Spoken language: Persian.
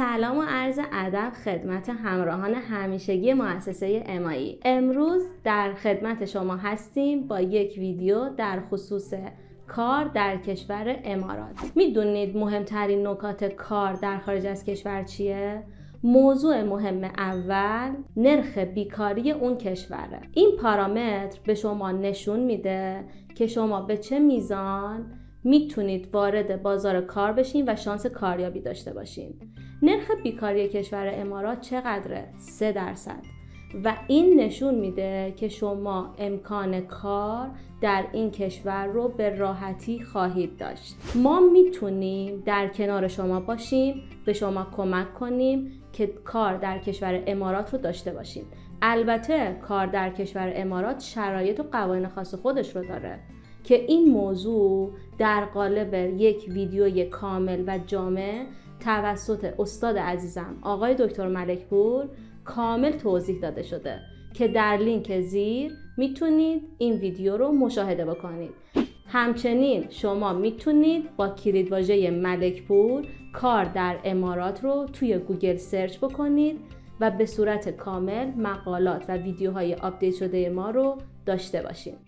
سلام و عرض ادب خدمت همراهان همیشگی مؤسسه امایی. امروز در خدمت شما هستیم با یک ویدیو در خصوص کار در کشور امارات. می‌دونید مهمترین نکات کار در خارج از کشور چیه؟ موضوع مهم اول نرخ بیکاری اون کشوره این پارامتر به شما نشون میده که شما به چه میزان می‌تونید وارد بازار کار بشین و شانس کاریابی داشته باشین. نرخ بیکاری کشور امارات چقدره؟ 3 درصد. و این نشون میده که شما امکان کار در این کشور رو به راحتی خواهید داشت. ما می‌تونیم در کنار شما باشیم به شما کمک کنیم که کار در کشور امارات رو داشته باشیم. البته کار در کشور امارات شرایط و قوانین خاص خودش رو داره که این موضوع در قالب یک ویدیوی کامل و جامع توسط استاد عزیزم آقای دکتر ملکپور کامل توضیح داده شده که در لینک زیر می‌تونید این ویدیو رو مشاهده بکنید. همچنین شما می‌تونید با کلید واژه ملکپور کار در امارات رو توی گوگل search بکنید و به صورت کامل مقالات و ویدیوهای update شده ما رو داشته باشید